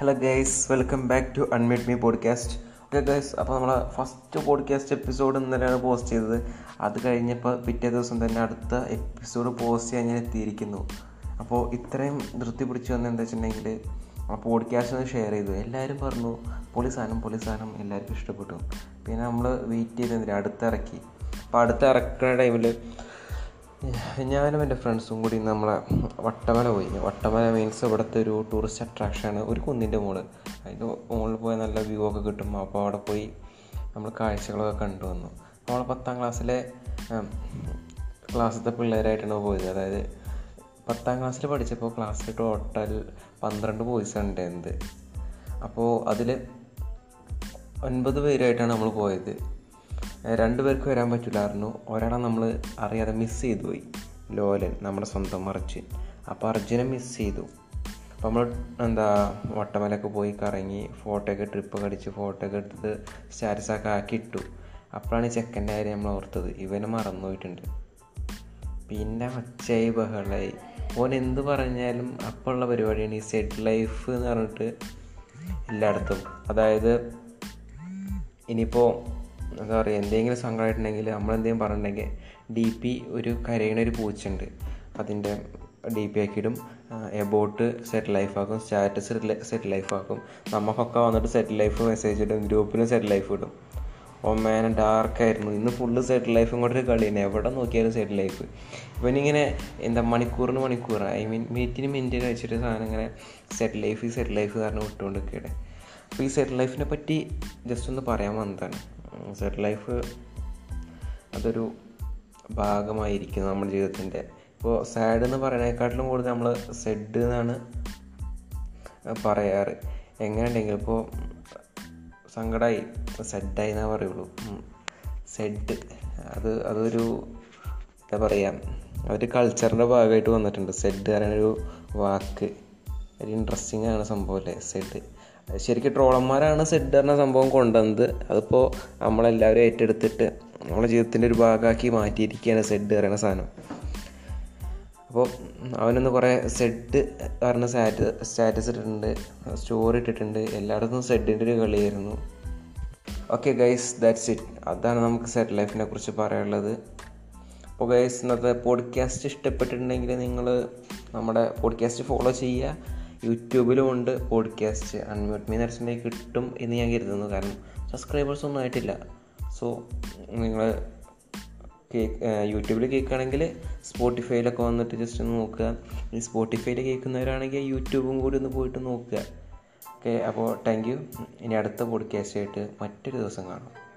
Hello guys welcome back to unmute me podcast okay guys അപ്പോൾ നമ്മൾ first podcast episode ഇന്നലെയാണ് post ചെയ്തത്. അത് കഴിഞ്ഞപ്പോൾ പിറ്റേ ദിവസം തന്നെ അടുത്ത എപ്പിസോഡ് പോസ്റ്റ് ചെയ്യാൻ ഞാൻ എത്തിയിരിക്കുന്നു. അപ്പോൾ ഇത്രയും ധൃതി പിടിച്ചു വന്ന എന്താ വെച്ചിട്ടുണ്ടെങ്കിൽ ആ പോഡ്കാസ്റ്റ് ഒന്ന് ഷെയർ ചെയ്തു. എല്ലാവരും പറഞ്ഞു പൊളി സാധനം പൊളി സാധനം. എല്ലാവർക്കും ഇഷ്ടപ്പെട്ടു. പിന്നെ നമ്മൾ വെയിറ്റ് ചെയ്തെന്നില്ല അടുത്ത് ഇറക്കി. അപ്പോൾ അടുത്ത് ഇറക്കുന്ന ടൈമിൽ ഞാനും എന്റെ ഫ്രണ്ട്സും കൂടി നമ്മളെ വട്ടമല പോയി. വട്ടമല മീൻസ് ഇവിടുത്തെ ഒരു ടൂറിസ്റ്റ് അട്രാക്ഷനാണ് ഒരു കുന്നിന്റെ മുകളിൽ അതിന്റെ മുകളിൽ പോയാൽ നല്ല വ്യൂ ഒക്കെ കിട്ടും. അപ്പോൾ അവിടെ പോയി നമ്മൾ കാഴ്ചകളൊക്കെ കണ്ടു വന്നു. നമ്മൾ പത്താം ക്ലാസ്സിലെ ക്ലാസ്സിലത്തെ പിള്ളേരായിട്ടാണ് പോയത്. അതായത് പത്താം ക്ലാസ്സിൽ പഠിച്ചപ്പോൾ ക്ലാസ്സിൽ ടോട്ടൽ പന്ത്രണ്ട് ബോയ്സ് ഉണ്ട് ഉണ്ടായിരുന്നത്. അപ്പോൾ അതിൽ ഒൻപത് പേരായിട്ടാണ് നമ്മൾ പോയത്. രണ്ട് പേർക്ക് വരാൻ പറ്റില്ലായിരുന്നു ഒരാളെ നമ്മൾ അറിയാതെ മിസ് ചെയ്തു പോയി. ലോലൻ നമ്മുടെ സ്വന്തം അർജുൻ. അപ്പോൾ അർജുനെ മിസ് ചെയ്തു. അപ്പോൾ നമ്മൾ എന്താ വട്ടമലൊക്കെ പോയി കറങ്ങി ഫോട്ടോയൊക്കെ ട്രിപ്പൊക്കെ അടിച്ച് ഫോട്ടോ ഒക്കെ എടുത്ത് സ്റ്റാറ്റസൊക്കെ ആക്കി ഇട്ടു. അപ്പോഴാണ് ചെക്കന്റെ കാര്യം നമ്മൾ ഓർത്തത്. ഇവനെ മറന്നുപോയിട്ടുണ്ട് പിന്നെ ഒച്ചയായി ബഹളായി. ഓൻ എന്ത് പറഞ്ഞാലും അപ്പോൾ ഉള്ള പരിപാടിയാണ് ഈ സെറ്റ് ലൈഫ് എന്ന് പറഞ്ഞിട്ട് എല്ലായിടത്തും. അതായത് ഇനിയിപ്പോൾ എന്താ പറയുക എന്തെങ്കിലും സങ്കടമായിട്ടുണ്ടെങ്കിൽ നമ്മളെന്തെങ്കിലും പറഞ്ഞിട്ടുണ്ടെങ്കിൽ ഡി പി ഒരു കരയണ ഒരു പൂച്ചയുണ്ട്. അതിന്റെ ഡി പി ആക്കിയിടും. എബോട്ട് സെറ്റ് ലൈഫാക്കും സ്റ്റാറ്റസ് സെറ്റ് ലൈഫ് ആക്കും. നമുക്കൊക്കെ വന്നിട്ട് സെറ്റ് ലൈഫ് മെസ്സേജ് ഇടും. ഗ്രൂപ്പിലും സെറ്റ് ലൈഫ് ഇടും. ഓ മേന ഡാർക്കായിരുന്നു ഇന്ന് ഫുള്ള് സെറ്റ് ലൈഫും കൂടെ ഒരു കളിയാണ് എവിടെ നോക്കിയാലും സെറ്റ് ലൈഫ് ഇവനിങ്ങനെ എന്താ മണിക്കൂറിന് മണിക്കൂർ ഐ മീൻ മിനിറ്റിന് മിനിറ്റ് വെച്ചിട്ട് സാധനം ഇങ്ങനെ സെറ്റ് ലൈഫ് സെറ്റ് ലൈഫ് കാരണം വിട്ടുകൊണ്ടിരിക്കുകയാണ്. അപ്പോൾ ഈ സെറ്റ് ലൈഫിനെ പറ്റി ജസ്റ്റ് ഒന്ന് പറയാൻ വന്നതാണ്. സെറ്റ് ലൈഫ് അതൊരു ഭാഗമായിരിക്കുന്നു നമ്മുടെ ജീവിതത്തിന്റെ. ഇപ്പോൾ സാഡ് എന്ന് പറയുന്നതിനെക്കാട്ടിലും കൂടുതൽ നമ്മൾ സെഡ് എന്നാണ് പറയാറ്. എങ്ങനെയുണ്ടെങ്കിൽ ഇപ്പോൾ സങ്കടമായി സെഡായി എന്നേ പറയുള്ളൂ. സെഡ് അത് അതൊരു എന്താ പറയുക ഒരു കൾച്ചറിന്റെ ഭാഗമായിട്ട് വന്നിട്ടുണ്ട്. സെഡ് പറയുന്നൊരു വാക്ക്. ഒരു ഇൻട്രസ്റ്റിംഗ് ആണ് സംഭവം അല്ലേ? സെഡ് ശരിക്കും ട്രോളന്മാരാണ് സെഡ് എന്ന സംഭവം കൊണ്ടുവന്നത്. അതിപ്പോൾ നമ്മളെല്ലാവരും ഏറ്റെടുത്തിട്ട് നമ്മളെ ജീവിതത്തിന്റെ ഒരു ഭാഗമാക്കി മാറ്റിയിരിക്കുകയാണ് സെഡ് പറയുന്ന സാധനം. അപ്പോൾ അവനൊന്ന് കുറേ സെഡ് പറഞ്ഞ സ്റ്റാറ്റ സ്റ്റാറ്റസ് ഇട്ടിട്ടുണ്ട് സ്റ്റോറി ഇട്ടിട്ടുണ്ട്. എല്ലായിടത്തും സെഡിന്റെ ഒരു കളിയായിരുന്നു. ഓക്കെ ഗൈസ് ദാറ്റ്സ് ഇറ്റ് അതാണ് നമുക്ക് സെറ്റ് ലൈഫിനെ കുറിച്ച് പറയാനുള്ളത്. അപ്പോൾ ഗൈസ് ഇന്നത്തെ പോഡ്കാസ്റ്റ് ഇഷ്ടപ്പെട്ടിട്ടുണ്ടെങ്കിൽ നിങ്ങൾ നമ്മുടെ പോഡ്കാസ്റ്റ് ഫോളോ ചെയ്യുക. യൂട്യൂബിലും ഉണ്ട് പോഡ്കാസ്റ്റ് അൺമ്യൂട്ട് മീ നരസിന്റെ കിട്ടും എന്ന് ഞാൻ കരുതുന്നു. കാരണം സബ്സ്ക്രൈബേഴ്സ് ഒന്നും ആയിട്ടില്ല. സോ നിങ്ങൾ കേക്ക് യൂട്യൂബിൽ കേൾക്കുകയാണെങ്കിൽ സ്പോട്ടിഫൈയിലൊക്കെ വന്നിട്ട് ജസ്റ്റ് ഒന്ന് നോക്കുക. ഈ സ്പോട്ടിഫൈയിൽ കേൾക്കുന്നവരാണെങ്കിൽ യൂട്യൂബും കൂടി ഒന്ന് പോയിട്ട് നോക്കുക. ഓക്കെ അപ്പോൾ താങ്ക് യു ഇനി അടുത്ത പോഡ്കാസ്റ്റായിട്ട് മറ്റൊരു ദിവസം കാണാം.